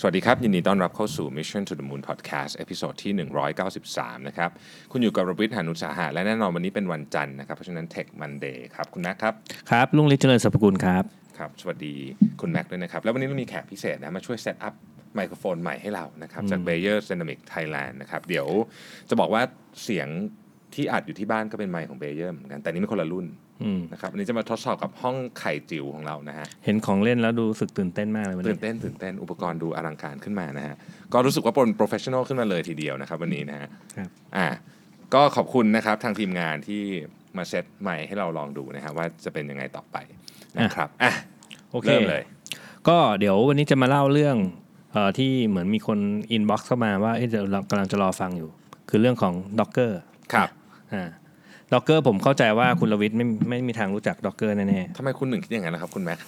สวัสดีครับ ยินดีต้อนรับเข้าสู่ Mission to the Moon Podcast episode ที่ 193 นะครับ คุณอยู่กับรวิทย์หานุสาหะและแน่นอนวันนี้เป็นวันจันทร์นะครับ เพราะฉะนั้น Tech Monday ครับ คุณแม็กครับ ครับลุงฤทธิ์เจริญสรรพกุลครับ ครับ สวัสดีคุณแม็กด้วยนะครับ แล้ววันนี้เรามีแขกพิเศษนะ มาช่วย set up ไมโครโฟนใหม่ให้เรานะครับ จาก Beyerdynamic Thailand นะครับ เดี๋ยวจะบอกว่าเสียง ที่อัดอยู่ที่บ้านก็เป็นไมค์ของ Beyer เหมือนกัน แต่นี่เป็นคนละรุ่นอืมนะครับอันนี้จะมาทดสอบกับห้องไข่จิ๋วของเรานะฮะเห็นของเล่นแล้วดูรู้สึกตื่นเต้นมากเลยวันนี้ตื่นเต้นตื่นเต้นอุปกรณ์ดูอลังการขึ้นมานะฮะก็รู้สึกว่าเป็น professional ขึ้นมาเลยทีเดียวนะครับ วันนี้นะฮะครับอ่าก็ขอบคุณนะครับทางทีมงานที่มาเซตใหม่ให้เราลองดูนะฮะว่าจะเป็นยังไงต่อไปนะครับอะโอเคเริ่มเลย ก็เดี๋ยววันนี้จะมาเล่าเรื่องเอ่อที่เหมือนมีคน inbox เข้ามาว่าเอ๊ะเดี๋ยวเรากำลังจะรอฟังอยู่ คือเรื่องของ Docker ครับ อ่า Docker ผมเข้าใจว่าคุณรวิทย์ไม่ไม่มีทางรู้จัก Docker แน่ทำไมคุณหนึ่งคิดอย่างนั้นนะครับคุณแม็ก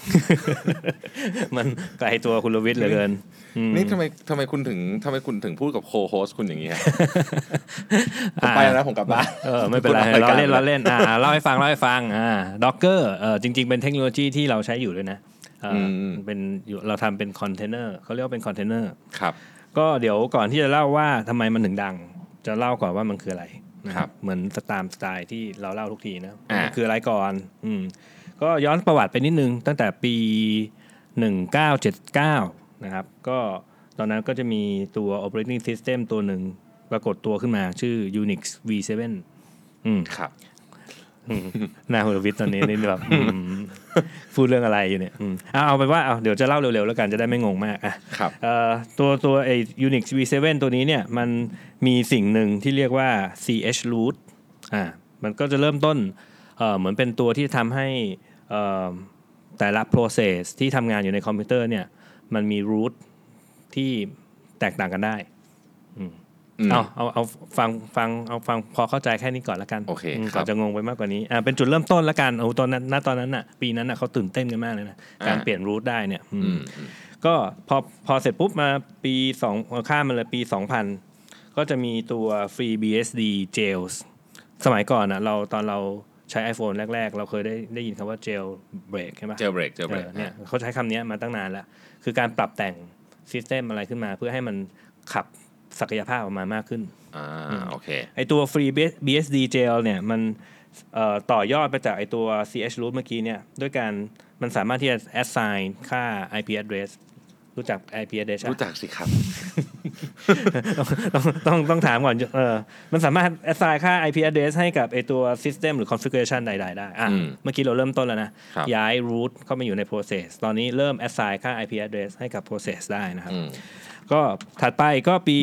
ๆมันไกลตัวคุณรวิทย์เหลือเกินอืมนี่ทำไมทำไมคุณถึงทำไมคุณถึงพูดกับ co-host คุณอย่างนี้ฮะผมไปแล้วนะผมกลับบ้านเออไม่เป็นไรคุณออกรายเราการเล่นเราเล่นอ่าเล่าให้ฟังเล่าให้ฟังอ่า Docker เออจริง ๆ เป็นเทคโนโลยีที่เราใช้อยู่ด้วยนะเอ่ออมเป็นอยู่เราทำเป็นคอนเทนเนอร์เขาเรียกว่าเป็นคอนเทนเนอร์ครับ ก็เดี๋ยวก่อนที่จะเล่าว่าทำไมมันถึงดัง จะเล่าก่อนว่ามันคืออะไร นะครับเหมือนตามสไตล์ที่เราเล่าทุกทีนะอ่ามันคืออะไรก่อนอืมก็ย้อนประวัติไปนิดนึง ตั้งแต่ปี 1979 นะครับ ก็ตอนนั้นก็จะมีตัว operating system ตัวหนึ่งปรากฏตัวขึ้นมาชื่อ Unix V7 อืมครับอืมหน้าคุณวิทย์ตอนนี้นี่แบบอืม พูดเรื่องอะไรอยู่เนี่ยอืมเอาเอาไปนว่าเอาเดี๋ยวจะเล่าเร็วๆแล้วกันจะได้ไม่งงมากอะครับเอ่อตัวตัวไอ้ Unix V7 ตัวนี้เนี่ยมันมีสิ่งหนึ่งที่เรียกว่า ch root อ่ามันก็จะเริ่มต้นเอ่อเหมือนเป็นตัวที่ทำให้เอ่อแต่ละ process ที่ทำงานอยู่ในคอมพิวเตอร์เนี่ยมันมี root ที่แตกต่างกันได้อืม เอาเอาเอาฟังฟังเอาฟังพอเข้าใจแค่นี้ก่อนละกันโอเคมครับก่อนจะงงไปมากกว่านี้อ่าเป็นจุดเริ่มต้นละกันโอ้ตอนนั้นณตอนนั้นน่ะปีนั้นน่ะเขาตื่นเต้นกันมากเลยนะการอ่าเปลี่ยนรูทได้เนี่ยอืมอืมอืมก็พอพอเสร็จปุ๊บมาปีสองข้ามมาเลยปี 2000 ก็จะมีตัว Free BSD Jails สมัยก่อนอะเราตอนเราใช้ iPhone แรก ๆ เราเคยได้ได้ยินคำว่า jail break ใช่ไหมเจลเบรกเจลเบรกเออเนี่ยเขาใช้คำนี้มาตั้งนานแล้ว คือการปรับแต่งซิสเต็มอะไรขึ้นมาเพื่อให้มันขับ ศักยภาพออกมามากขึ้นอ่าโอเคไอตัว free BSD jail เนี่ยมันเอ่อต่อยอดไปจากไอตัว ch root เมื่อกี้เนี่ยด้วยการมันสามารถที่จะ assign ค่า IP address รู้จัก IP address รู้จักสิครับ ต้องต้องต้องถามก่อนเออมันสามารถ assign ค่า IP address ให้กับไอตัว system หรือ configuration ใดๆ ได้อะอืมเมื่อกี้เราเริ่มต้นแล้วนะครับย้าย root เข้ามาอยู่ใน process ตอนนี้เริ่ม assign ค่า IP address ให้กับ process ได้นะครับอืมก็ถัดไปก็ปี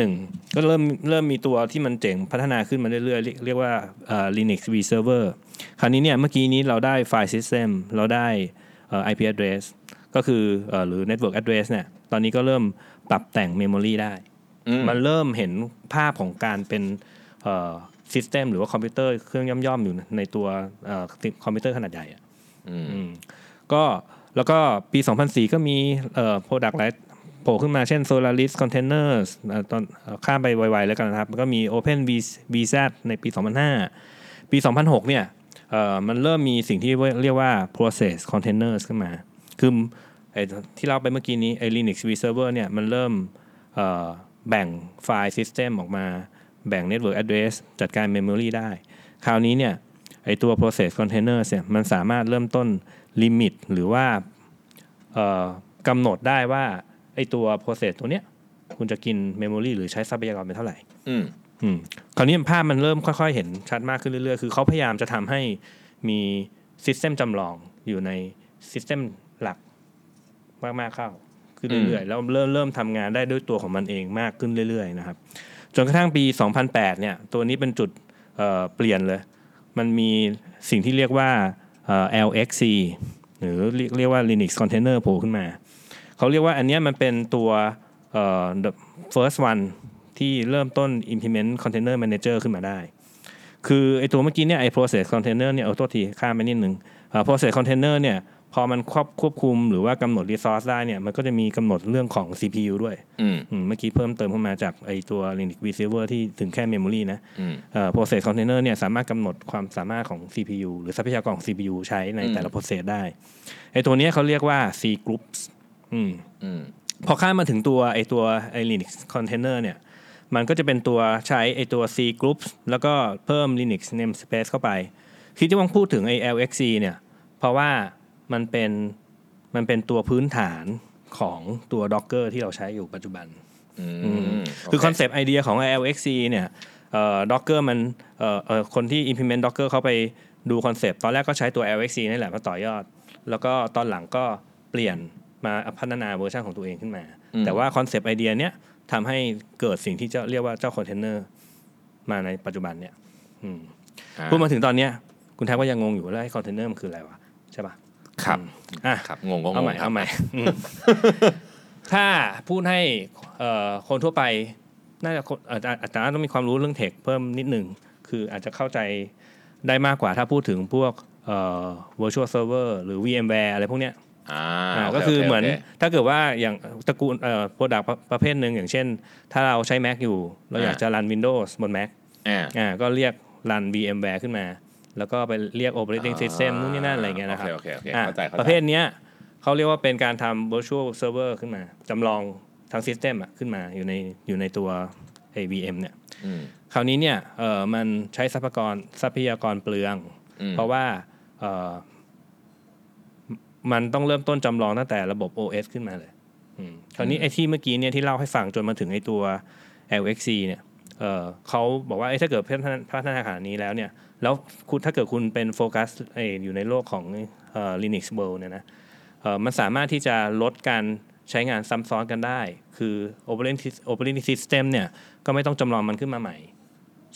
2001 ก็เริ่มเริ่มมีตัวที่มันเจ๋งพัฒนาขึ้นมาเรื่อยๆ เรียกเรียกว่าเอ่อ Linux vServer คราวนี้เนี่ยเมื่อกี้นี้เราได้ file system เราได้เอ่อ IP address ก็คือเอ่อหรือ Network address เนี่ยตอนนี้ก็เริ่มปรับแต่ง Memory ได้อืมมันเริ่มเห็นภาพของการเป็น system หรือว่าคอมพิวเตอร์เครื่องย่อมๆอยู่ในตัวเอ่อคอมพิวเตอร์ขนาดใหญ่อะอืมอืมก็แล้วก็ปี 2004 ก็มีเอ่อ product หลายโผล่ขึ้นมาเช่น Solaris Containers เอ่อตอนเอ่อข้ามไปไวๆแล้วกันนะครับแล้วก็มี Open VZ ในปี 2005 ปี 2006 เนี่ยเอ่อมันเริ่มมีสิ่งที่เรียกว่า process containers ขึ้นมา คือไอ้ที่เราไปเมื่อกี้นี้ไอ้ Linux vServer เนี่ยมันเริ่มเอ่อแบ่งไฟล์ system ออกมา แบ่ง network address จัดการ memory ได้ คราวนี้เนี่ยไอตัว process container เนี่ยมันสามารถเริ่มต้น limit หรือว่าเอ่อกำหนดได้ว่าไอตัว process ตัวเนี้ยคุณจะกิน memory หรือใช้ทรัพยากรเป็นเท่าไหร่ อืมอืมคราวนี้ภาพมันเริ่มค่อยๆ เห็นชัดมากขึ้นเรื่อยๆ คือเขาพยายามจะทำให้มี system จำลองอยู่ใน system หลักมากๆเข้าขึ้นเรื่อยๆแล้วเริ่มเริ่มทำงานได้ด้วยตัวของมันเองมากขึ้นเรื่อยๆนะครับจนกระทั่งปี 2008 เนี่ยตัวนี้เป็นจุดเอ่อเปลี่ยนเลย มันมีสิ่งที่เรียกว่าเอ่อ LXC หรือเรียกเรียกว่า Linux Container โผล่ขึ้นมา เขาเรียกว่าอันเนี้ยมันเป็นตัวเอ่อ the first one ที่เริ่มต้น implement container manager ขึ้นมาได้ คือไอตัวเมื่อกี้เนี่ยไอ process container เนี่ยเอาโทษทีข้ามไปนิดนึงเอ่อ process container เนี่ย พอมันควบควบคุมหรือว่ากำหนด resource ได้เนี่ยมันก็จะมีกำหนดเรื่องของ CPU ด้วยอืมอืมเมื่อกี้เพิ่มเติมเข้ามาจากไอตัว Linux vServer ที่ถึงแค่ memory นะอืมเอ่อ process container เนี่ยสามารถกำหนดความสามารถของ CPU หรือทรัพยากรของ CPU ใช้ในอืมแต่ละ process ได้ไอตัวเนี้ยเขาเรียกว่า C groups อืมอืมพอข้ามมาถึงตัวไอตัวไอ Linux container เนี่ยมันก็จะเป็นตัวใช้ไอตัว C groups แล้วก็เพิ่ม Linux namespace เข้าไป ที่ที่ว่างพูดถึงไอ LXC เนี่ย เพราะว่า มันเป็นมันเป็นตัวพื้นฐานของตัว Docker ที่เราใช้อยู่ปัจจุบันอืมคือโเคอนเซปต์ไอเดียของ LXC เนี่ยเอ่อ Docker มันเอ่อเอ่อคนที่ implement Docker เขาไปดูคอนเซปต์ตอนแรกก็ใช้ตัว LXC นี่แหละมาต่อยอด แล้วก็ตอนหลังก็เปลี่ยนมาพัฒนาเวอร์ชันของตัวเองขึ้นมาอืมแต่ว่าคอนเซปต์ไอเดียเนี้ยทำให้เกิดสิ่งที่จะเรียกว่าเจ้าคอนเทนเนอร์มาในปัจจุบันเนี่ยอืมอ่าพูดมาถึงตอนเนี้ยคุณแทบก็ยังงงอยู่ว่าแล้วไอ้คอนเทนเนอร์มันคืออะไรวะใช่ปะ ครับอะครับงงก็งงเอาใหม่ครับเอาใหม่อืมถ้าพูดให้เอ่อคนทั่วไปน่าจะคนอาจจะอาจจะต้องมีความรู้เรื่อง tech เพิ่มนิดหนึ่งคืออาจจะเข้าใจได้มากกว่าถ้าพูดถึงพวกเอ่อ virtual server หรือ VMware อะไรพวกเนี้ยอ่าอ่าโก็คือเหมือนโถ้าเกิดว่าอย่างตระกูลเอ่อ product ประประเภทหนึ่งอย่างเช่น ถ้าเราใช้ Mac อยู่ เราอยากจะรัน Windows บน Mac อ่าอ่าก็เรียกรัน VMware ขึ้นมา แล้วก็ไปเรียก operating system นู่นนี่นั่นอะไรเงี้ยนะครับโอเคโอเคอะเข้าใจเข้าใจประเภทเนี้ยเขาเรียกว่าเป็นการทำ virtual server ขึ้นมาจำลองทั้ง system อะขึ้นมาอยู่ในอยู่ในตัวไอ้ VM เนี่ยอืมคราวนี้เนี่ยเออมันใช้ทรัพยากรทรัพยากรเปลืองอืมเพราะว่าเออมันต้องเริ่มต้นจำลองตั้งแต่ระบบ OS ขึ้นมาเลยอืมคราวนี้ไอ้ที่เมื่อกี้เนี่ยที่เล่าให้ฟังจนมาถึงไอ้ตัว LXC เนี่ยเออเขาบอกว่าเอ้ยถ้าเกิดพัฒนาพัฒนาขนาดนี้แล้วเนี่ย แล้วคุณถ้าเกิดคุณเป็นโฟกัสอยู่ในโลกของเอ่อ Linux World เนี่ยนะเอ่อมันสามารถที่จะลดการใช้งานซ้ำซ้อนกันได้ คือ operating system เนี่ยก็ไม่ต้องจำลองมันขึ้นมาใหม่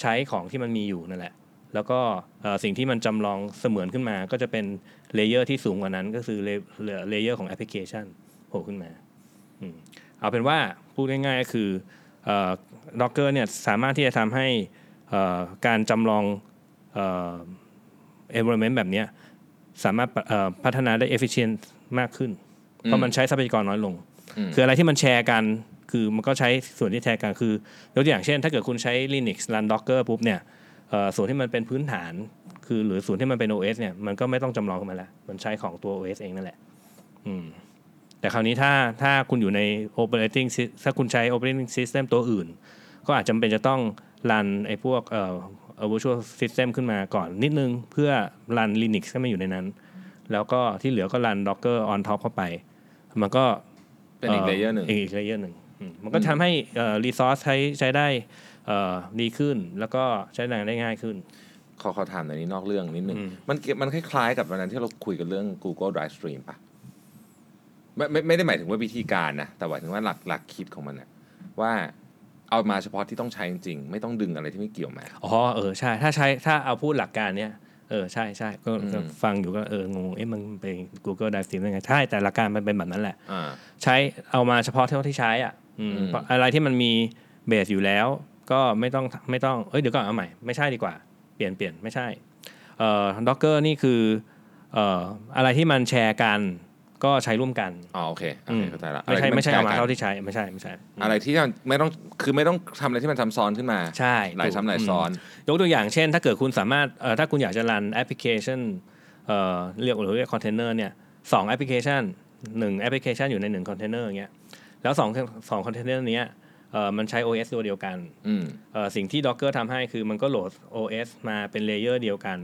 ใช้ของที่มันมีอยู่นั่นแหละ แล้วก็สิ่งที่มันจำลองเสมือนขึ้นมา ก็จะเป็น layer ที่สูงกว่านั้น ก็คือ layer ของแอปพลิเคชันโผล่ขึ้นมาเอาเป็นว่าพูดง่ายๆก็คือเอ่อ Docker เนี่ยสามารถที่จะทำให้การจำลอง เอ่อ environment แบบเนี้ยสามารถเอ่อพัฒนาได้ efficient มากขึ้น เพราะมันใช้ทรัพยากรน้อยลง คืออะไรที่มันแชร์กัน คือมันก็ใช้ส่วนที่แชร์กันคือยกตัวอย่างเช่น ถ้าเกิดคุณใช้ Linux run Docker ปุ๊บเนี่ยเอ่อส่วนที่มันเป็นพื้นฐาน คือหรือส่วนที่มันเป็น OS เนี่ยมันก็ไม่ต้องจำลองขึ้นมาแล้วมันใช้ของตัว OS เองนั่นแหละอืมแต่คราวนี้ถ้าถ้าคุณอยู่ใน operating sys- ถ้าคุณใช้ operating system ตัวอื่น ก็อาจจำเป็นจะต้องrun ไอ้พวกเอ่อเอ่อ virtual system ขึ้นมาก่อนนิดนึง เพื่อ run Linux ให้มันอยู่ในนั้น แล้วก็ที่เหลือก็ run Docker on top เข้าไป มันก็เป็นอีก layer หนึ่งอีก layer หนึ่งอืมมันก็ทำให้ resource ใช้ใช้ได้เอ่อดีขึ้น แล้วก็ใช้งานได้ง่ายขึ้น ขอขอถามในอยนี้นอกเรื่องนิดนึงมันเกี่ยวมันคล้ายๆกับวันนั้นที่เราคุยกันเรื่อง Google Drive Stream ปะไม่ไม่ไม่ได้หมายถึงว่าวิธีการนะแต่หมายถึงว่าหลักหลักคิดของมันนะว่า เอามาเฉพาะที่ต้องใช้จริงๆไม่ต้องดึงอะไรที่ไม่เกี่ยวมาอ๋อเออใช่ ถ้าใช้ถ้าเอาพูดหลักการเนี้ยเออใช่ใช่ก็อืมก็ฟังอยู่ก็เอองงเอ๊ะมันไป Google Drive Stream ได้ไงใช่แต่หลักการมันเป็นแบบนั้นแหละอ่าใช้เอามาเฉพาะเท่าที่ใช้อะอืมอืมเพราะอะไรที่มันมีเบสอยู่แล้ว ก็ไม่ต้องไม่ต้องเอ้ยเดี๋ยวก่อนเอาใหม่ไม่ใช่ดีกว่าเปลี่ยนเปลี่ยนไม่ใช่เอ่อ Docker นี่คือเอ่ออะไรที่มันแชร์กัน ก็ใช้ร่วมกันอ๋อโอเคโอเคอืมเข้าใจละไม่ใช่อะรที่นไม่ใช่เอามาแชร์กันเท่าที่ใช้ไม่ใช่ไม่ใช่อะไรที่มันไม่ต้องคือไม่ต้องทำอะไรที่มันซ้ำซ้อนขึ้นมาใช่หลายซ้ำหลายถูกซ้อน ยกตัวอย่างเช่น ถ้าเกิดคุณสามารถเอ่อถ้าคุณอยากจะ run แอปพลิเคชันเอ่อเรียกหรือเรียกคอนเทนเนอร์เนี่ยสองแอปพลิเคชันหนึ่งแอปพลิเคชันอยู่ในหนึ่งคอนเทนเนอร์อย่างเงี้ยแล้วสองสองคอนเทนเนอร์เนี้ยเอ่อมันใช้ OS ตัวเดียวกันอืมเอ่อสิ่งที่ Docker ทำให้คือมันก็โหลด OS มาเป็น layer เดียวกัน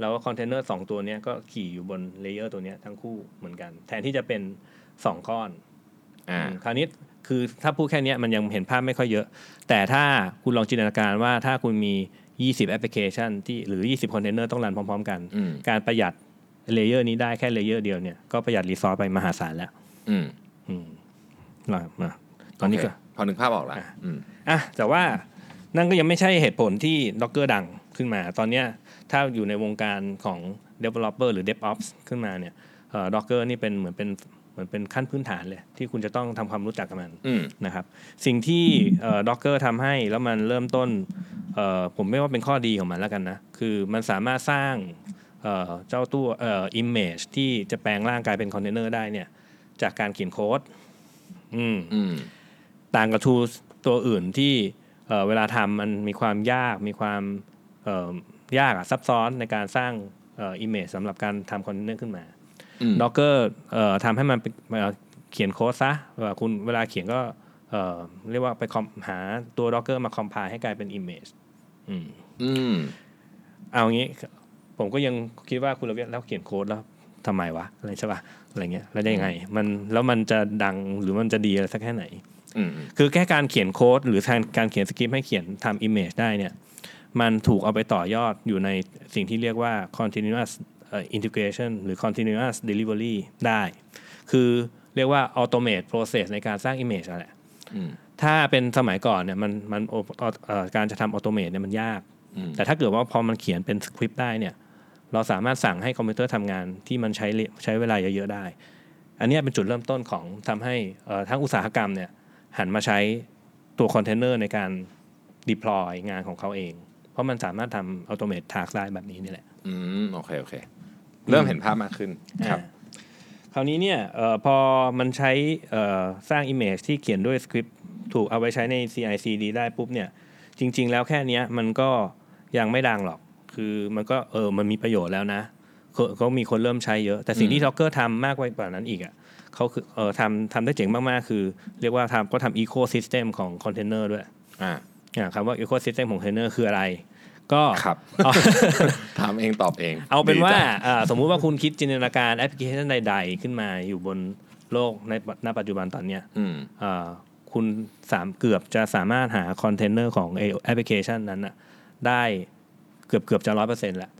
แล้วคอนเทนเนอร์สองตัวเนี้ยก็ขี่อยู่บน layer ตัวเนี้ยทั้งคู่เหมือนกัน แทนที่จะเป็นสองก้อนอ่าอืมคราวนี้คือถ้าพูดแค่เนี้ยมันยังเห็นภาพไม่ค่อยเยอะ แต่ถ้าคุณลองจินตนาการว่าถ้าคุณมี 20 แอปพลิเคชันที่หรือ 20 คอนเทนเนอร์ต้อง run พร้อม ๆ กันอืมการประหยัด layer นี้ได้แค่ layer เดียวเนี่ยก็ประหยัด resource ไปมหาศาลแล้ว อืมอืมมามาตอนนี้ก็โอเคพอนึกภาพออกละอะอืมอะแต่ว่านั่นก็ยังไม่ใช่เหตุผลที่ Docker ดังขึ้นมา ตอนเนี้ย ถ้าอยู่ในวงการของ Developer หรือ DevOps ขึ้นมาเนี่ยเอ่อ Docker นี่เป็นเหมือนเป็นเหมือนเป็นขั้นพื้นฐานเลย ที่คุณจะต้องทำความรู้จักกับมันอืมนะครับ สิ่งที่เอ่อ Docker ทำให้แล้วมันเริ่มต้นเอ่อผมไม่ว่าเป็นข้อดีของมันแล้วกันนะ คือมันสามารถสร้างเอ่อเจ้าตัวเอ่อ image ที่จะแปลงร่างกลายเป็นคอนเทนเนอร์ได้เนี่ย จากการเขียนโค้ดอืมอืมต่างกับ tools ตัวอื่นที่เอ่อเวลาทำมันมีความยากมีความเอ่อ ยากอะซับซ้อนในการสร้างเอ่อ image สำหรับการทำคอนเทนเนอร์ขึ้นมาอืม Docker เอ่อทำให้มันเป็นเอ่อเขียนโค้ดซะว่าคุณเวลาเขียนก็เอ่อเรียกว่าไปคอมหาตัว Docker มาคอมไพล์ให้กลายเป็น image อืมอืมเอางี้ ผมก็ยังคิดว่าคุณระเวียแล้วเขียนโค้ดแล้วทำไมวะอะไรใช่ป่ะอะไรเงี้ยแล้วได้ยังไง มันแล้วมันจะดังหรือมันจะดีอะไรสักแค่ไหนอืมอืมคือแค่การเขียนโค้ดหรือการเขียนสคริปต์ให้เขียนทำ image ได้เนี่ย มันถูกเอาไปต่อยอดอยู่ในสิ่งที่เรียกว่า continuous เอ่อ integration หรือ continuous delivery ได้ คือเรียกว่า automate process ในการสร้าง image นั่นแหละอืมถ้าเป็นสมัยก่อนเนี่ยมันมันเอ่อการจะทำ automate เนี่ยมันยากอืมแต่ถ้าเกิดว่าพอมันเขียนเป็นสคริปต์ได้เนี่ยเราสามารถสั่งให้คอมพิวเตอร์ทำงานที่มันใช้เรใช้เวลาเยอะๆได้ อันเนี้ยเป็นจุดเริ่มต้นของทำให้เอ่อทั้งอุตสาหกรรมเนี่ยหันมาใช้ตัวคอนเทนเนอร์ในการ deploy งานของเขาเอง เพราะมันสามารถทำ automate task ได้แบบนี้นี่แหละ อืมโอเคโอเค เริ่มเห็นภาพมากขึ้นครับอ่าคราวนี้เนี่ยเอ่อพอมันใช้เอ่อสร้าง image ที่เขียนด้วยสคริปต์ถูกเอาไว้ใช้ใน CI/CD ได้ปุ๊บเนี่ย จริง ๆ แล้วแค่เนี้ยมันก็ยังไม่ดังหรอก คือมันก็เออมันมีประโยชน์แล้วนะก็ก็มีคนเริ่มใช้เยอะ แต่สิ่งที่ Docker ทำมากกว่านั้นอีกอะเขาคือเออทำทำได้เจ๋งมาก ๆ คือ เรียกว่าทำก็ทำ ecosystem ของคอนเทนเนอร์ด้วย อ่าอ่า คำว่า ecosystem ของคอนเทนเนอร์คืออะไร ก็ครับเอาถามเองตอบเอง เอาเป็นว่าดีจังอ่าสมมุติว่าคุณคิดจินตนาการแอปพลิเคชันใด ๆ ขึ้นมาอยู่บนโลกในณปัจจุบันตอนเนี้ยอืมอ่าคุณสามเกือบจะสามารถหาคอนเทนเนอร์ของแอปพลิเคชันนั้นน่ะได้เกือบเกือบจะร้อยเปอร์เซ็นต์ละ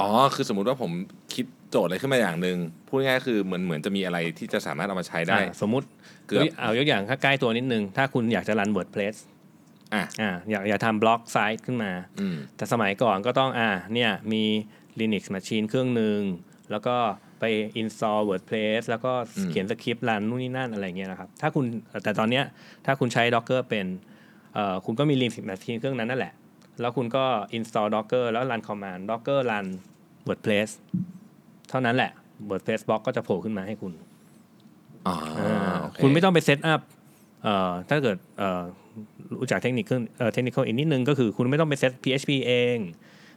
อ๋อ คือสมมุติว่าผมคิดโจทย์อะไรขึ้นมาอย่างหนึ่งพูดง่ายๆคือเหมือนเหมือนจะมีอะไรที่จะสามารถเอามาใช้ได้อ่าสมมุติเกือบเอายกอย่างใกล้ตัวนิดนึง ถ้าคุณอยากจะรัน WordPress อะอ่าอยากอยากทำบล็อกไซต์ขึ้นมาอืมแต่สมัยก่อนก็ต้องอ่าเนี่ยมี Linux Machine เครื่องหนึ่ง แล้วก็ไป install WordPress แล้วก็อืมเขียนสคริปต์รันนู่นนี่นั่นอะไรเงี้ยนะครับ ถ้าคุณแต่ตอนเนี้ยถ้าคุณใช้ Docker เป็นเอ่อคุณก็มี Linux Machine เครื่องนั้นนั่นแหละ แล้วคุณก็ install Docker แล้ว run command Docker run WordPress เท่านั้นแหละ WordPress blog ก็จะโผล่ขึ้นมาให้คุณอ๋ออ่าโอเค คุณไม่ต้องไป setup เอ่อถ้าเกิดเอ่อ รู้จักเทคนิคเอ่อเทคนิคอีกนิดนึงก็คือคุณไม่ต้องไปเซต PHP เอง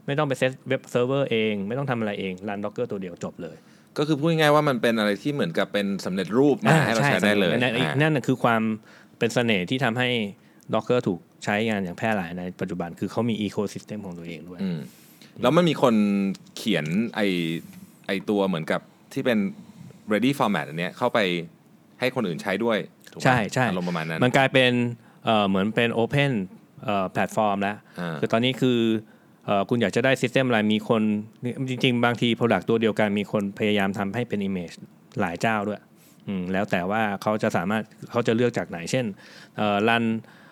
ไม่ต้องไปเซตเว็บเซิร์ฟเวอร์เอง ไม่ต้องทำอะไรเองรัน Docker ตัวเดียวจบเลย ก็คือพูดง่ายๆว่ามันเป็นอะไรที่เหมือนกับเป็นสำเร็จรูปมาให้เราใช้ได้เลยนั่นอ่านั่นน่ะคือความเป็นเสน่ห์ที่ทำให้ Docker ถูกใช้งานอย่างแพร่หลายในปัจจุบันคือเขามี ecosystem ของตัวเองด้วยอืมแล้วมันมีคนเขียนไอไอตัวเหมือนกับที่เป็น ready format อันเนี้ยเข้าไปให้คนอื่นใช้ด้วยถูกไหมใช่ใช่อารมณ์ประมาณนั้น มันกลายเป็น เอ่อเหมือนเป็น Open เอ่อแพลตฟอร์มแล้วอ่าคือตอนนี้คือเอ่อคุณอยากจะได้ System อะไรมีคนจริง ๆ บางที Product ตัวเดียวกันมีคนพยายามทำให้เป็น Image หลายเจ้าด้วยอืมแล้วแต่ว่าเขาจะสามารถเขาจะเลือกจากไหน เช่นเอ่อรัน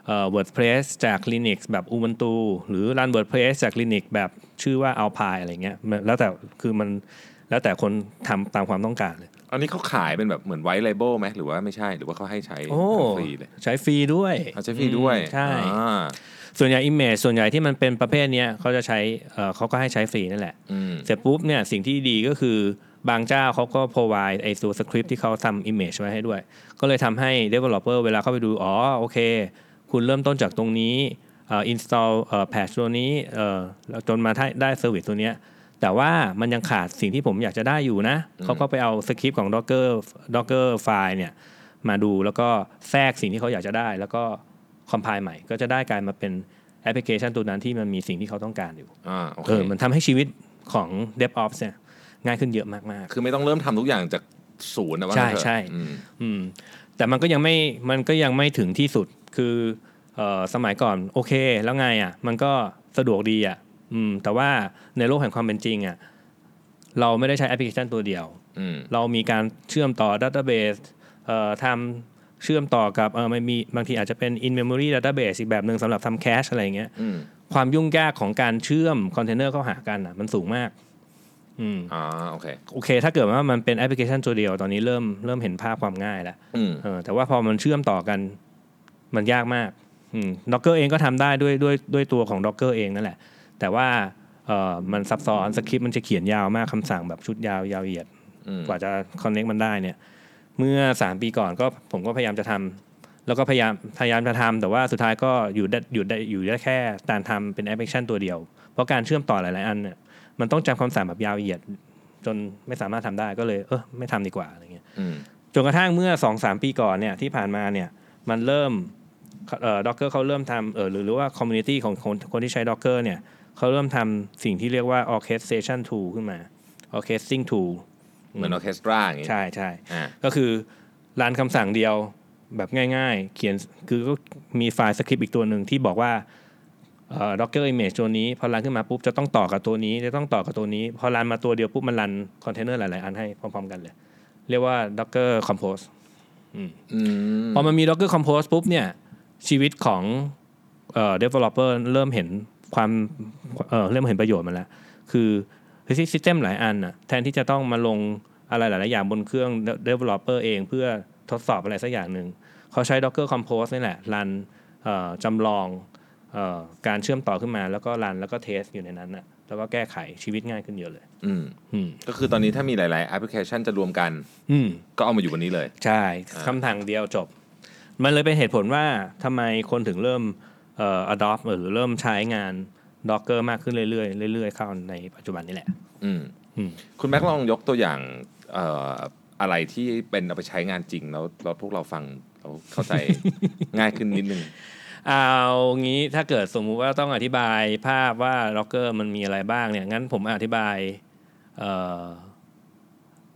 เอ่อ WordPress จาก Linux แบบ Ubuntu หรือรัน WordPress จาก Linux แบบชื่อว่า Alpine อะไรเงี้ยมันแล้วแต่คือมันแล้วแต่คนทำตามความต้องการเลย อันนี้เขาขายเป็นแบบเหมือนไวท์ไลเบลไหมหรือว่าไม่ใช่หรือว่าเขาให้ใช้โอ้ฟรีเลยใช้ฟรีด้วยเขาใช้ฟรีด้วยอืมใช่อ่าส่วนใหญ่ Image ส่วนใหญ่ที่มันเป็นประเภทเนี้ยเขาจะใช้เอ่อเขาก็ให้ใช้ฟรีนั่นแหละอืมเสร็จปุ๊บเนี่ยสิ่งที่ดีก็คือบางเจ้าเขาก็ provide ไอ้ตัวสคริปต์ที่เขาทำ image ไว้ให้ด้วย ก็เลยทำให้ developer เวลาเข้าไปดู อ๋อ โอเค คุณเริ่มต้นจากตรงนี้เอ่อ install เอ่อ patch ตัวนี้เอ่อแล้วจนมาได้ได้ service ตัวเนี้ย แต่ว่ามันยังขาดสิ่งที่ผมอยากจะได้อยู่นะ เขาก็ไปเอาสคริปต์ของ docker docker ไฟล์เนี่ยมาดูแล้วก็แทรกสิ่งที่เขาอยากจะได้ แล้วก็ compile ใหม่ ก็จะได้กลายมาเป็นแอปพลิเคชันตัวนั้นที่มันมีสิ่งที่เขาต้องการอยู่อ่าโอเคเออมันทำให้ชีวิตของ DevOps เนี่ยง่ายขึ้นเยอะมากคือไม่ต้องเริ่มทำทุกอย่างจากศูนย์นะว่าใช่งั้นเถอะใช่อืมๆอืมแต่มันก็ยังไม่มันก็ยังไม่ถึงที่สุดคือเอ่อสมัยก่อนโอเค แล้วไงอะมันก็สะดวกดีอะ อืม แต่ว่าในโลกแห่งความเป็นจริงอะเราไม่ได้ใช้แอปพลิเคชันตัวเดียวอืมเรามีการเชื่อมต่อ database เอ่อทำเชื่อมต่อกับเออมันมีบางทีอาจจะเป็น in memory database อีกแบบหนึ่งสำหรับทำ cache อะไรอย่างเงี้ยอืมความยุ่งยากของการเชื่อมคอนเทนเนอร์เข้าหากันอะมันสูงมากอืมอ่าโอเคโอเค ถ้าเกิดว่ามันเป็นแอปพลิเคชันตัวเดียวตอนนี้เริ่มเริ่มเห็นภาพความง่ายแล้วอืมเออแต่ว่าพอมันเชื่อมต่อกันมันยากมากอืม Docker เองก็ทำได้ด้วยด้วยด้วยตัวของ Docker เองนั่นแหละ แต่ว่าเออมันซับซ้อนสคริปต์มันจะเขียนยาวมากคำสั่งแบบชุดยาวยาวเหยียดอืมกว่าจะคอนเน็กมันได้เนี่ย เมื่อ 3 ปีก่อนก็ผมก็พยายามจะทำแล้วก็พยายามพยายามจะทำแต่ว่าสุดท้ายก็อยู่ได้อยู่ได้อยู่ได้แค่การทำเป็นแอปพลิเคชันตัวเดียว เพราะการเชื่อมต่อหลายๆอันเนี่ยมันต้องจำคำสั่งแบบยาวเหยียด จนไม่สามารถทำได้ก็เลย เออไม่ทำดีกว่าอะไรเงี้ยอืมจนกระทั่งเมื่อสองสามปีก่อนเนี่ยที่ผ่านมาเนี่ยมันเริ่มเอ่อ Docker เขาเริ่มทำเออหรือหรือว่า community ของคนคนที่ใช้ Docker เนี่ย เขาเริ่มทำสิ่งที่เรียกว่า orchestration tool ขึ้นมา orchestrating tool เหมือนออเคสตราอย่างงี้ใช่ใช่อ่าก็คือรันคำสั่งเดียวแบบง่ายๆ เขียนคือก็มีไฟล์สคริปต์อีกตัวหนึ่งที่บอกว่าเอ่อ docker image ตัวนี้ พอรันขึ้นมาปุ๊บจะต้องต่อกับตัวนี้จะต้องต่อกับตัวนี้ พอรันมาตัวเดียวปุ๊บมันรันคอนเทนเนอร์หลายๆ อันให้พร้อมๆกันเลย เรียกว่า docker compose อืมพอมันมี docker compose ปุ๊บเนี่ยชีวิตของเอ่อ developer เริ่มเห็น ความเอ่อเริ่มเห็นประโยชน์มันแล้ว คือคือซิสเต็มหลายอันน่ะแทนที่จะต้องมาลงอะไรหลาย ๆ อย่างบนเครื่อง developer เองเพื่อทดสอบอะไรสักอย่างหนึ่ง เขาใช้ docker compose นี่แหละรันเอ่อจำลองเอ่อการเชื่อมต่อขึ้นมาแล้วก็รันแล้วก็เทสอยู่ในนั้นน่ะแล้วก็แก้ไขชีวิตง่ายขึ้นเยอะเลย อืมอืมก็คือตอนนี้ถ้ามีหลาย ๆ แอปพลิเคชันจะรวมกัน อืมก็เอามาอยู่บนนี้เลย ใช่คำทางเดียวจบ มันเลยเป็นเหตุผลว่าทำไมคนถึงเริ่ม เอ่อ adopt หรือเริ่มใช้งาน Docker มากขึ้นเรื่อยๆเรื่อยๆเข้าในปัจจุบันนี้แหละอืมอืม คุณแม็กซ์ลองยกตัวอย่างเอ่ออะไรที่เป็นเอาไปใช้งานจริงแล้วแล้วพวกเราฟังเราเข้าใจ ง่ายขึ้นนิดนึง เอางี้ถ้าเกิดสมมุติว่าต้องอธิบายภาพว่า Docker มันมีอะไรบ้างเนี่ย งั้นผมอธิบายเอ่อ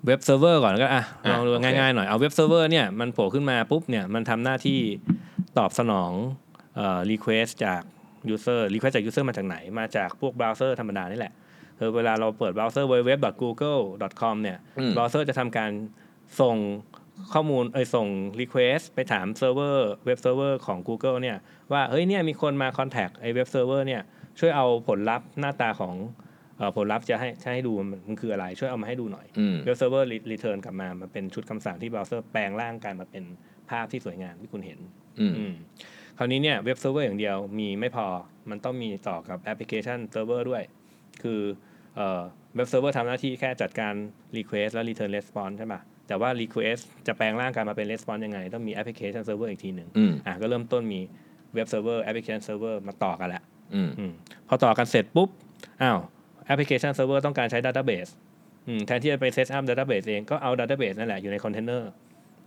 เว็บเซิร์ฟเวอร์ก่อนก็อะลอะองดูโอเค ง่ายๆหน่อยเอาเว็บเซิร์ฟเวอร์เนี่ยมันโผล่ขึ้นมาปุ๊บเนี่ยมันทำหน้าที่ตอบสนอง เอ่อ request จาก user request จาก user มาจากไหน มาจากพวกเบราว์เซอร์ธรรมดานี่แหละคือเวลาเราเปิดเบราว์เซอร์ www.google.com เนี่ยอืมเบราว์เซอร์จะทำการส่งข้อมูลเอ้ยส่ง request ไปถามเซิร์ฟเวอร์เว็บเซิร์ฟเวอร์ของ Google เนี่ยว่าเฮ้ยเนี่ยมีคนมา contact ไอ้เว็บเซิร์ฟเวอร์เนี่ยช่วยเอาผลลัพธ์หน้าตาของเอ่อผลลัพธ์จะให้จะให้ดูมันมันคืออะไร ช่วยเอามาให้ดูหน่อยอืมเว็บเซิร์ฟเวอร์ return กลับมามาเป็นชุดคำสั่งที่เบราว์เซอร์แปลงร่างกลายมาเป็นภาพที่สวยงามที่คุณเห็นอืมอืม คราวนี้เนี่ยเว็บเซิร์ฟเวอร์อย่างเดียวมีไม่พอมันต้องมีต่อกับแอปพลิเคชันเซิร์ฟเวอร์ด้วย คือเอ่อเว็บเซิร์ฟเวอร์ทำหน้าที่แค่จัดการ Request และ Return Response ใช่ปะแต่ว่า Request จะแปลงร่างกลายมาเป็น Response ยังไง ต้องมีแอปพลิเคชันเซิร์ฟเวอร์อีกทีหนึ่งอืมอะก็เริ่มต้นมีเว็บเซิร์ฟเวอร์แอปพลิเคชันเซิร์ฟเวอร์มาต่อกันแล้วอืมอืมพอต่อกันเสร็จปุ๊บอ้าวแอปพลิเคชันเซิร์ฟเวอร์ต้องการใช้ Database อืมแทนที่จะไป setup Database เองก็เอา Database นั่นแหละอยู่ในคอนเทนเนอร์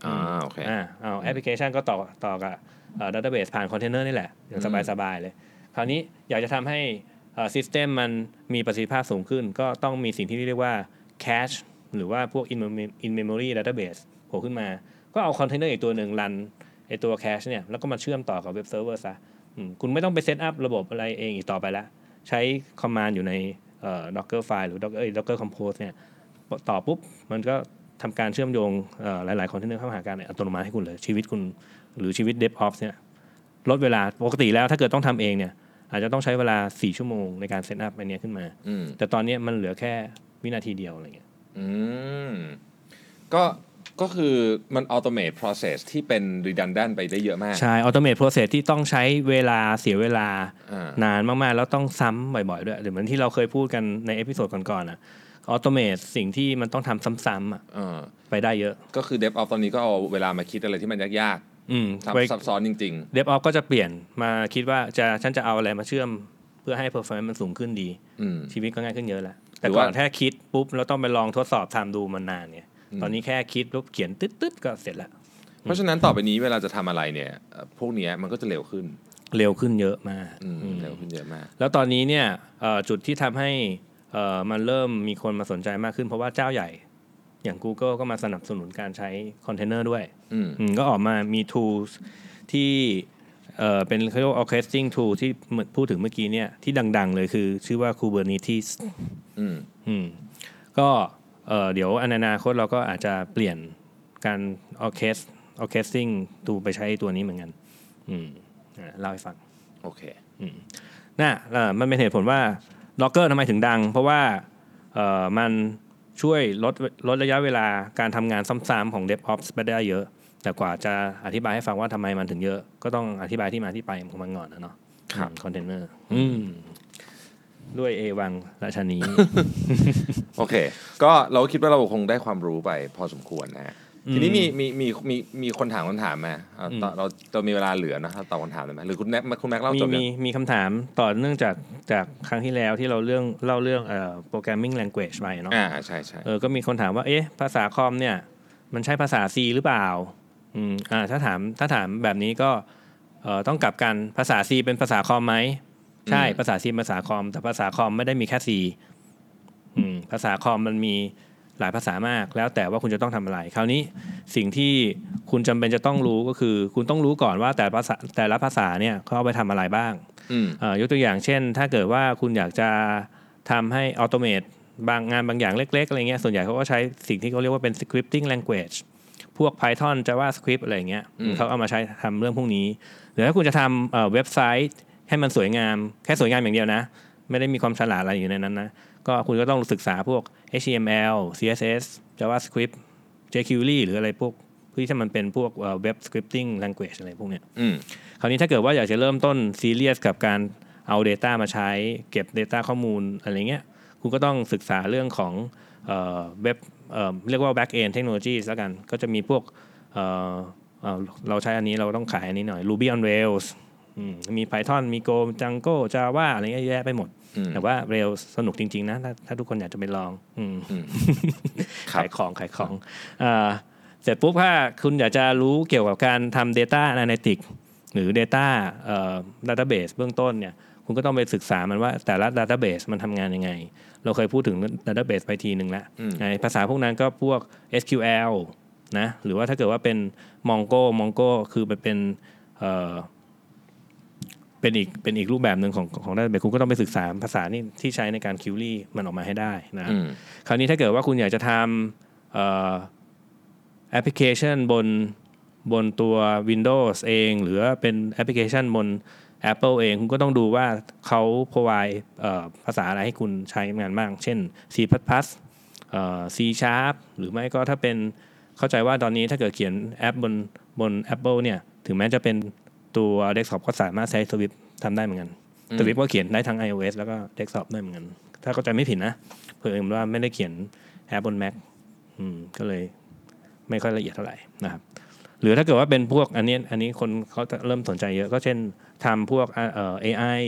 อ่าโอเคอ่าเอาแอปพลิเคชันก็ต่อต่อกับ database ผ่านคอนเทนเนอร์นี่แหละ อย่างอืมสบายๆเลย คราวนี้อยากจะทำให้ system มันมีประสิทธิภาพสูงขึ้น ก็ต้องมีสิ่งที่เรียกว่า cache หรือว่าพวก in memory in memory database โผล่ขึ้นมา ก็เอาคอนเทนเนอร์อีกตัวหนึ่งรันไอตัว cache เนี่ยแล้วก็มาเชื่อมต่อกับเว็บเซิร์ฟเวอร์ซะอืมคุณไม่ต้องไป setup ระบบอะไรเองอีกต่อไปแล้วใช้ command อยู่ในเอ่อ docker file หรือ docker เอ้ย docker compose เนี่ยต่อปุ๊บ มันก็ทำการเชื่อมโยงเอ่อหลายๆคอนเทนเนอร์เข้าหากันเนี่ยอัตโนมัติให้คุณเลย ชีวิตคุณ หรือชีวิต DevOps เนี่ยลดเวลาปกติแล้วถ้าเกิดต้องทำเองเนี่ยอาจจะต้องใช้เวลา 4 ชั่วโมงในการ setup อันเนี้ยขึ้นมาอืมแต่ตอนเนี้ยมันเหลือแค่วินาทีเดียวอะไรเงี้ยอืมก็ก็คือมัน automate process ที่เป็น redundant ไปได้เยอะมาก ใช่ automate process ที่ต้องใช้เวลาเสียเวลาอ่านานมากๆ แล้วต้องซ้ำบ่อยๆ ด้วยเดี๋ยวเหมือนที่เราเคยพูดกันใน episode ก่อนๆอะ automate สิ่งที่มันต้องทำซ้ำๆอะอ่าไปได้เยอะ ก็คือ DevOps ตอนนี้ก็เอาเวลามาคิดอะไรที่มันยาก อืมๆไปซับซับซ้อนจริง เดฟออฟก็จะเปลี่ยนมาคิดว่าจะฉันจะเอาอะไรมาเชื่อมเพื่อให้ performance มันสูงขึ้นดี ๆ อืม ชีวิตก็ง่ายขึ้นเยอะแล้วหแต่รือก่อนว่าแค่คิดปุ๊บเราต้องไปลองทดสอบทำดูมันนานเนี่ยอืมตอนนี้แค่คิดปุ๊บเขียนตึ๊ดตึ๊ดๆก็เสร็จแล้วเพราะฉะนั้นต่อไปนี้เวลาจะทำอะไรเนี่ยเอ่อพวกเนี้ยมันก็จะเร็วขึ้นเร็วขึ้นเยอะมากอืมอืม เร็วขึ้นเยอะมาก แล้วตอนนี้เนี่ยเอ่อจุดที่ทำให้เอ่อมันเริ่มมีคนมาสนใจมากขึ้น เพราะว่าเจ้าใหญ่ อย่าง Google ก็มาสนับสนุนการใช้คอนเทนเนอร์ด้วยอืมอืมก็ออกมามี tools ที่เอ่อเป็นเขาเรียกว่า orchestrating tool ที่พูดถึงเมื่อกี้เนี่ยที่ดัง ๆ เลยคือชื่อว่า Kubernetes อืมอืมก็เอ่อเดี๋ยวอนาคตเราก็อาจจะเปลี่ยนการ orchest orchestrating ตัวไปใช้ตัวนี้เหมือนกันอืมอ่าเล่าให้ฟัง โอเคน่ะเอ่อมันเป็นเหตุผลว่า Docker ทำไมถึงดัง เพราะว่าเอ่อมัน ช่วยลดลดระยะเวลาการทำงานซ้ำๆของ DevOps ไปได้เยอะ แต่กว่าจะอธิบายให้ฟังว่าทำไมมันถึงเยอะ ก็ต้องอธิบายที่มาที่ไปของมันก่อนนะเนาะครับคอนเทนเนอร์อืมด้วยเอวังราชนี โอเค ก็เราคิดว่าเราคงได้ความรู้ไปพอสมควรนะฮะ ทีนี้มีมีมีมีมีคนถามคำถามมาเอาต่อเราเรามีเวลาเหลือนะครับตอบคำถามได้ไหมหรือคุณแม็กคุณแม็กเล่ามีจบยังมีมีคำถามต่อเนื่องจากจากครั้งที่แล้วที่เราเรื่องเล่าเรื่องเอ่อ programming language ไปเนาะอ่าใช่ใช่เออก็มีคนถามว่าเอ๊ะภาษาคอมเนี่ย มันใช้ภาษา C หรือเปล่าอืมอ่าถ้าถามถ้าถามแบบนี้ก็เอ่อต้องกลับกันภาษา C เป็นภาษาคอมไหมใช่อืมภาษา C เป็นภาษาคอม แต่ภาษาคอมไม่ได้มีแค่ C อืมภาษาคอมมันมี หลายภาษามาก แล้วแต่ว่าคุณจะต้องทำอะไร คราวนี้สิ่งที่คุณจำเป็นจะต้องรู้ก็คือ คุณต้องรู้ก่อนว่าแต่ละภาษาแต่ละภาษาเนี่ยเขาเอาไปทำอะไรบ้างอืมเอ่อยกตัวอย่างเช่น ถ้าเกิดว่าคุณอยากจะทำให้อัตโนมัติบางงานบางอย่างเล็ก ๆ อะไรเงี้ยส่วนใหญ่เขาก็ใช้สิ่งที่เขาเรียกว่าเป็น scripting language พวก Python JavaScript อะไรเงี้ยอืมเขาเอามาใช้ทำเรื่องพวกนี้ หรือถ้าคุณจะทำเอ่อเว็บไซต์ให้มันสวยงาม แค่สวยงามอย่างเดียวนะ ไม่ได้มีความฉลาดอะไรอยู่ในนั้นนะ ก็คุณก็ต้องศึกษาพวก HTML CSS JavaScript jQuery หรืออะไรพวกที่มันเป็นพวกเอ่อ web scripting language อะไรพวกเนี้ยอืมคราวนี้ถ้าเกิดว่าอยากจะเริ่มต้นซีเรียสกับการเอา Data มาใช้เก็บ Data ข้อมูลอะไรเงี้ย คุณก็ต้องศึกษาเรื่องของเอ่อเว็บเอ่อเรียกว่า back end technology แล้วกัน ก็จะมีพวกเอ่อเอ่อเราใช้อันนี้เราต้องขายอันนี้หน่อย Ruby on Rails อืมมี Python มี Go Django Java อะไรเงี้ยเยอะแยะไปหมดอืม แต่ว่า Rails สนุกจริง ๆ นะถ้าถ้าทุกคนอยากจะไปลองอืมอืมครับขายของขายของเอ่อเสร็จปุ๊บถ้าคุณอยากจะรู้เกี่ยวกับการทำ Data Analytics หรือ Data เอ่อ Database เบื้องต้นเนี่ยคุณก็ต้องไปศึกษามันว่าแต่ละ Database มันทำงานยังไง เราเคยพูดถึง Database ไปทีหนึ่งแล้วอืมในภาษาพวกนั้นก็พวก SQL นะหรือว่าถ้าเกิดว่าเป็น Mongo Mongo คือมันเป็น เอ่อเป็นอีกเป็นอีกรูปแบบหนึ่งของของ Database คุณก็ต้องไปศึกษาภาษานี่ที่ใช้ในการ query มันออกมาให้ได้นะอืมคราวนี้ถ้าเกิดว่าคุณอยากจะทำเอ่อแอปพลิเคชันบนบนตัว Windows เอง หรือว่าเป็นแอปพลิเคชันบน Apple เอง คุณก็ต้องดูว่าเขา provide เอ่อภาษาอะไรให้คุณใช้งานบ้าง เช่น C++ เอ่อ C Sharp หรือไม่ก็ถ้าเป็นเข้าใจว่าตอนนี้ถ้าเกิดเขียนแอปบนบน Apple เนี่ย ถึงแม้จะเป็น ตัว desktop ก็สามารถใช้ Swift ทำได้เหมือนกันอืม Swift ก็เขียนได้ทั้ง iOS แล้วก็ desktop ได้เหมือนกัน ถ้าเข้าใจไม่ผิดนะเพิ่มว่าไม่ได้เขียนแอปบน Mac อืมก็เลยไม่ค่อยละเอียดเท่าไหร่นะครับหรือถ้าเกิดว่าเป็นพวกอันนี้อันนี้คนเขาจะเริ่มสนใจเยอะ ก็เช่นทำพวกเอ่อ AI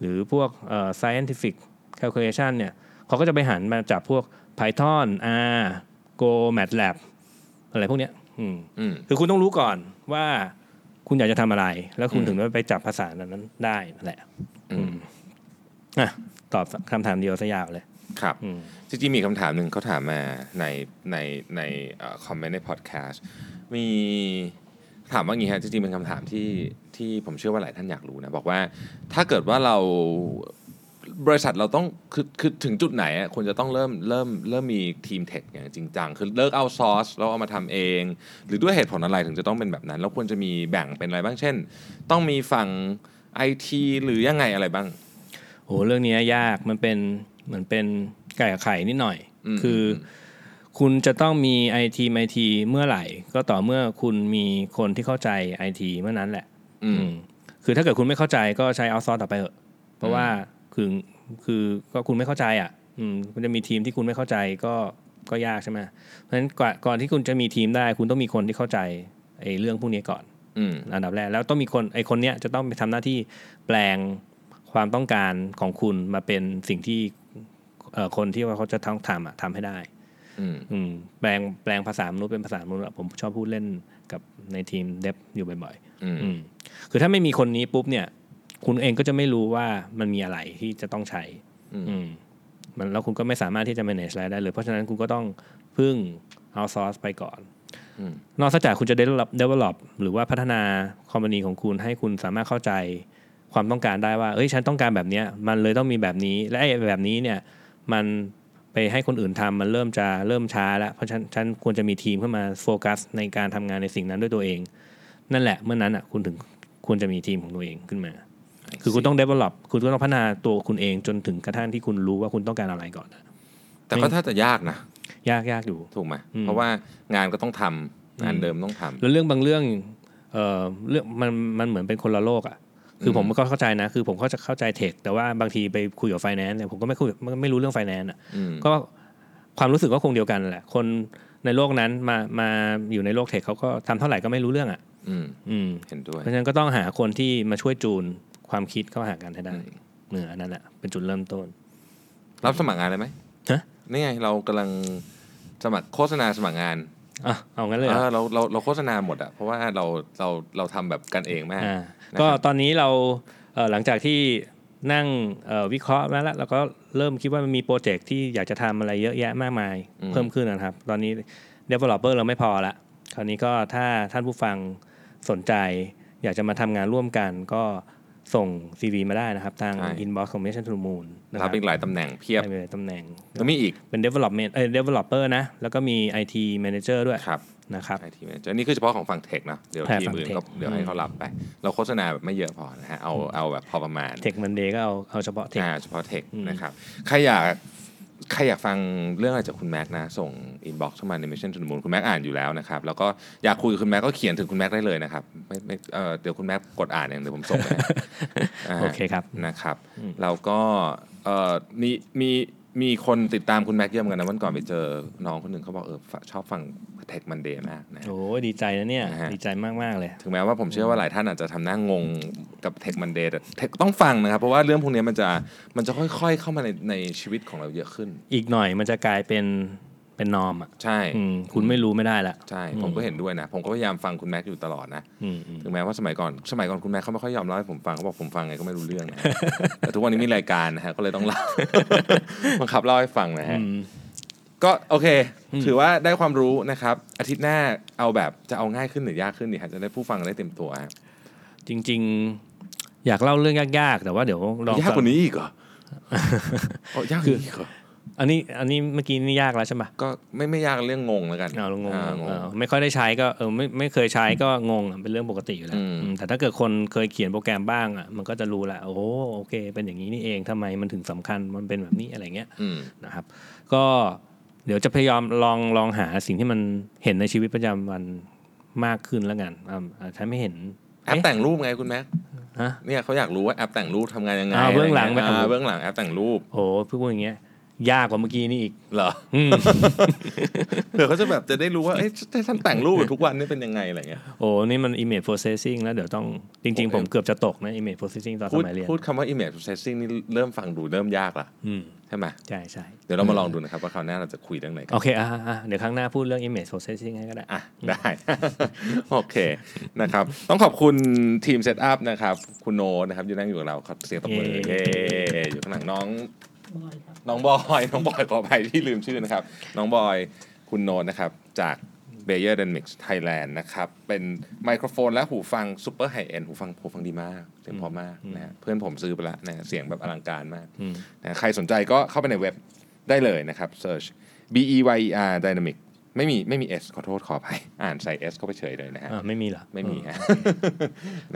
หรือพวกเอ่อ scientific calculation เนี่ยเขาก็จะไปหันมาจากพวก Python R Go MATLAB อะไรพวกเนี้ยอืมอืมคือคุณต้องรู้ก่อนว่า คุณอยากจะทำอะไร แล้วคุณอืมถึงจะไปจับภาษานั้นได้นั่นแหละอืมอะตอบคำถามเดียวซะยาวเลยครับอืมจริงๆมีคำถามหนึ่งเขาถามมาในในในคอมเมนต์ในพอดแคสต์มีถามว่างี้ฮะจริงๆเป็นคำถามที่ที่ผมเชื่อว่าหลายท่านอยากรู้นะ บอกว่าถ้าเกิดว่าเรา บริษัทเราต้องคือคือถึงจุดไหนอะควรจะต้องเริ่มเริ่มเริ่มมีทีมเทคอย่างจริงจังคือเลิกเอาซอร์สแล้วเอามาทำเอง หรือด้วยเหตุผลอะไรถึงจะต้องเป็นแบบนั้น แล้วควรจะมีแบ่งเป็นอะไรบ้างเช่น ต้องมีฝั่งไอทีหรือยังไงอะไรบ้างโอ้เรื่องนี้ยากมันเป็นเหมือนเป็นไก่กับไข่นิดหน่อยอืมคืออคุณจะต้องมีไอทีไอทีเมื่อไหร่ ก็ต่อเมื่อคุณมีคนที่เข้าใจไอทีเมื่อนั้นแหละ อืมอืมคือถ้าเกิดคุณไม่เข้าใจก็ใช้เอาซอร์ต่อไปเถอะ เพราะว่า คือคือก็คุณไม่เข้าใจอะอืมคุณจะมีทีมที่คุณไม่เข้าใจก็ก็ยากใช่ไหมเพราะฉะนั้นก่อนก่อนที่คุณจะมีทีมได้ คุณต้องมีคนที่เข้าใจไอ้เรื่องพวกนี้ก่อนอืมอันดับแรกแล้วต้องมีคนไอคนเนี้ยจะต้องไปทำหน้าที่แปลงความต้องการของคุณมาเป็นสิ่งที่เอ่อคนที่ว่าเขาจะต้องทำอะทำให้ได้อืมอืมแปลงแปลงภาษามนุษย์เป็นภาษามนุษย์อะผมชอบพูดเล่นกับในทีมเดฟอยู่บ่อยอืมๆอืมคือถ้าไม่มีคนนี้ปุ๊บเนี่ย คุณเองก็จะไม่รู้ว่ามันมีอะไรที่จะต้องใช้ อืมอืมมันแล้วคุณก็ไม่สามารถที่จะ manage อะไรได้เลย เพราะฉะนั้นคุณก็ต้องพึ่ง outsource ไปก่อนอืมนอกจากคุณจะ develop develop หรือว่าพัฒนาคอมพานีของคุณให้คุณสามารถเข้าใจความต้องการได้ว่าเอ้ยฉันต้องการแบบเนี้ย มันเลยต้องมีแบบนี้ และไอ้แบบนี้เนี่ย มันไปให้คนอื่นทำมันเริ่มจะเริ่มช้าแล้ว เพราะฉันฉันควรจะมีทีมเข้ามาโฟกัสในการทำงานในสิ่งนั้นด้วยตัวเอง นั่นแหละเมื่อนั้นอะคุณถึงควรจะมีทีมของตัวเองขึ้นมา คือคุณต้อง develop คุณก็ต้องพัฒนาตัวคุณเองจนถึงกระทั่งที่คุณรู้ว่าคุณต้องการอะไรก่อนอะแต่ก็ถ้าจะยากนะ ยากยากอยู่ถูกไหมอืมเพราะว่างานก็ต้องทำงานเดิมต้องทำแล้วเรื่องบางเรื่องเอ่อเรื่องมันมันเหมือนเป็นคนละโลกอะคือผมก็เข้าใจนะ คือผมก็จะเข้าใจเทคแต่ว่าบางทีไปคุยกับไฟแนนซ์เนี่ยผมก็ไม่คุยไม่ไม่รู้เรื่องไฟแนนซ์อะอืมก็ความรู้สึกก็คงเดียวกันแหละ คนในโลกนั้นมามาอยู่ในโลกเทคเขาก็ทำเท่าไหร่ก็ไม่รู้เรื่องอะอืมอืมเห็นด้วยเพราะฉะนั้นก็ต้องหาคนที่มาช่วยจูน ความคิดเข้าหากันให้ได้เอออันนั้นแหละเป็นจุดเริ่มต้น รับสมัครงานเลยไหมฮะนี่ไงเรากำลังสมัครโฆษณาสมัครงานอะเอางั้นเลยเหรเอออเราเราเราโฆษณาหมดอะเพราะว่าเราเราเราทำแบบกันเองมากอ่านะครับก็ตอนนี้เราเอ่อหลังจากที่นั่งเอ่อวิเคราะห์มาแล้วเราก็เริ่มคิดว่ามันมีโปรเจกต์ที่อยากจะทำอะไรเยอะแยะมากมายอืมเพิ่มขึ้นนะครับ ตอนนี้ developer เราไม่พอละคราวนี้ก็ถ้าท่านผู้ฟังสนใจ อยากจะมาทำงานร่วมกันก็ ส่ง CV มาได้นะครับ ทาง inbox ของ Mission to the Moon นะครัรับบอีกหลายตำแหน่งเพียบได้เลยตำแหน่งแล้วมีอีกเป็น development เอ้ย developer นะ แล้วก็มี IT manager ด้วยครับนะครับไอทีมจะนี่คือเฉพาะของฝั่งเทคนะ เดี๋ยวใช่ทีมอื่นฝั่งก็ tech เดี๋ยวให้เขารับไป เราโฆษณาแบบไม่เยอะพอนะฮะเอาเอาแบบพอประมาณ Tech Monday ก็เอาเอาเฉพาะ Tech อ่าเฉพาะเทคอืมนะครับใครอยาก ใครอยากฟังเรื่องอะไรจากคุณแม็กซ์นะ ส่งอินบ็อกซ์เข้ามาใน Mission to the Moon คุณแม็กซ์อ่านอยู่แล้วนะครับ แล้วก็อยากคุยกับคุณแม็กซ์ก็เขียนถึงคุณแม็กซ์ได้เลยนะครับไม่ไม่เอ่อเดี๋ยวคุณแม็กซ์กดอ่านเองเดี๋ยวผมส่งไปให้าโอเคครับนะครับอืมแล้วก็เอ่อมีมี มีคนติดตามคุณแม็กซ์เยอะเหมือนกันนะวันก่อนไปเจอน้องคนหนึ่งเขาบอกเออชอบฟัง Tech Monday มากนะโอ้ยดีใจนะเนี่ยนะฮะดีใจมากๆเลย ถึงแม้ว่าผมเชื่อว่าหลายท่านอาจจะทำหน้างงกับ Tech Monday แต่ tech ต้องฟังนะครับ เพราะว่าเรื่องพวกนี้มันจะมันจะค่อยๆ เข้ามาในในชีวิตของเราเยอะขึ้น อีกหน่อยมันจะกลายเป็น เป็น norm อะใช่อืมคุณไม่รู้ไม่ได้ละ ใช่อืมผมก็เห็นด้วยนะ ผมก็พยายามฟังคุณแม็กซ์อยู่ตลอดนะอืมอืม ถึงแม้ว่าสมัยก่อนสมัยก่อนคุณแม็กซ์เขาไม่ค่อยยอมเล่าให้ผมฟังเขาบอกผมฟังไงก็ไม่รู้เรื่องนะ แต่ทุกวันนี้มีรายการนะฮะก็เลยต้องเล่า บังคับเล่าให้ฟังนะฮะอืมก็โอเคอืมถือว่าได้ความรู้นะครับ อาทิตย์หน้าเอาแบบจะเอาง่ายขึ้นหรือยากขึ้นดีฮะจะได้ผู้ฟังได้เต็มตัวฮะจริง ๆ อยากเล่าเรื่องยากๆ แต่ว่าเดี๋ยวลองยากกว่านี้อีกเหรอ โอ้ยากกว่านี้อีกเหรอ อันนี้อันนี้เมื่อกี้นี่ยากแล้วใช่ปะก็ไม่ไม่ยากเรื่องงงแล้วกันเอาลงงงอ่างเออไม่ค่อยได้ใช้ก็เออไม่ไม่เคยใช้ก็งงอะเป็นเรื่องปกติอยู่แล้วอืมอืมแต่ถ้าเกิดคนเคยเขียนโปรแกรมบ้างอะมันก็จะรู้แหละโอ้โอเค เป็นอย่างนี้นี่เองทำไมมันถึงสำคัญมันเป็นแบบนี้อะไรเงี้ยอืมนะครับ ก็เดี๋ยวจะพยายามลองลองหาสิ่งที่มันเห็นในชีวิตประจำวันมากขึ้นแล้วกันอ่าอ่าถ้าไม่เห็นแอปแต่งรูปไงคุณแม็กฮะเนี่ยเขาอยากรู้ว่าแอปแต่งรูปทำงานยังไงอ่าเบื้องหลังะไรงี้ยแบบอ่าเบื้องหลังแอปแต่งรูปโอ้พูดอย่างเงี้ย ยากกว่าเมื่อกี้นี่อีก เหรออืมเผื่อเขาจะแบบจะได้รู้ว่าเอ้ยฉันแต่งรูปทุกวันนี่เป็นยังไงอะไรเงี้ยโอ้นี่มัน image processing แล้วเดี๋ยวต้องจริง ๆ ผมเกือบจะตกนะ image processing ตอนสพูดมัยเรียน พูดคำว่า image processing นี่เริ่มฟังดูเริ่มยากละอืมใช่ไหมใช่ใช่เดี๋ยวเรามาลองดูนะครับว่าคราวหน้าเราจะคุยเรื่องไหนกันโอเคอะอะอะเดี๋ยวครั้งหน้าพูดเรื่อง image processing ให้ก็ได้อะได้ โอเคนะครับ ต้องขอบคุณทีม setup นะครับ คุณโนตนะครับอยู่นั่งอยู่กับเราขอเสียงตบมือเย้เย้อยู่ข้างหลังน้อง น้องบอยน้องบอยขออภัยที่ลืมชื่อนะครับ น้องบอยคุณโนตนะครับจาก b a y e r d e n Mix Thailand นะครับ เป็นไมโครโฟนและหูฟัง super high-end หูฟังหูฟังดีมากเสียงเพอมากนะฮะเพื่อนผมซื้อไปแล้วนะฮะเสียงแบบอลังการมากอืมนะใครสนใจก็เข้าไปในเว็บได้เลยนะครับ search B E Y E R Dynamic ไม่มีไม่มี S ขอโทษขออภัยอ่านใส่ S เข้าไปเฉยเลยนะฮะอ่าไม่มีเหรอไม่มีฮะ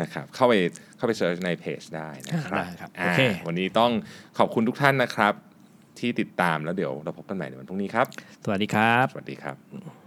นะครับเข้าไปเข้าไป search ในเพจได้นะครับได้ครับอ่าโอเควันนี้ต้องขอบคุณทุกท่านนะครับ ที่ติดตามแล้วเดี๋ยวเราพบกันใหม่ในวันพรุ่งนี้ครับ สวัสดีครับ สวัสดีครับ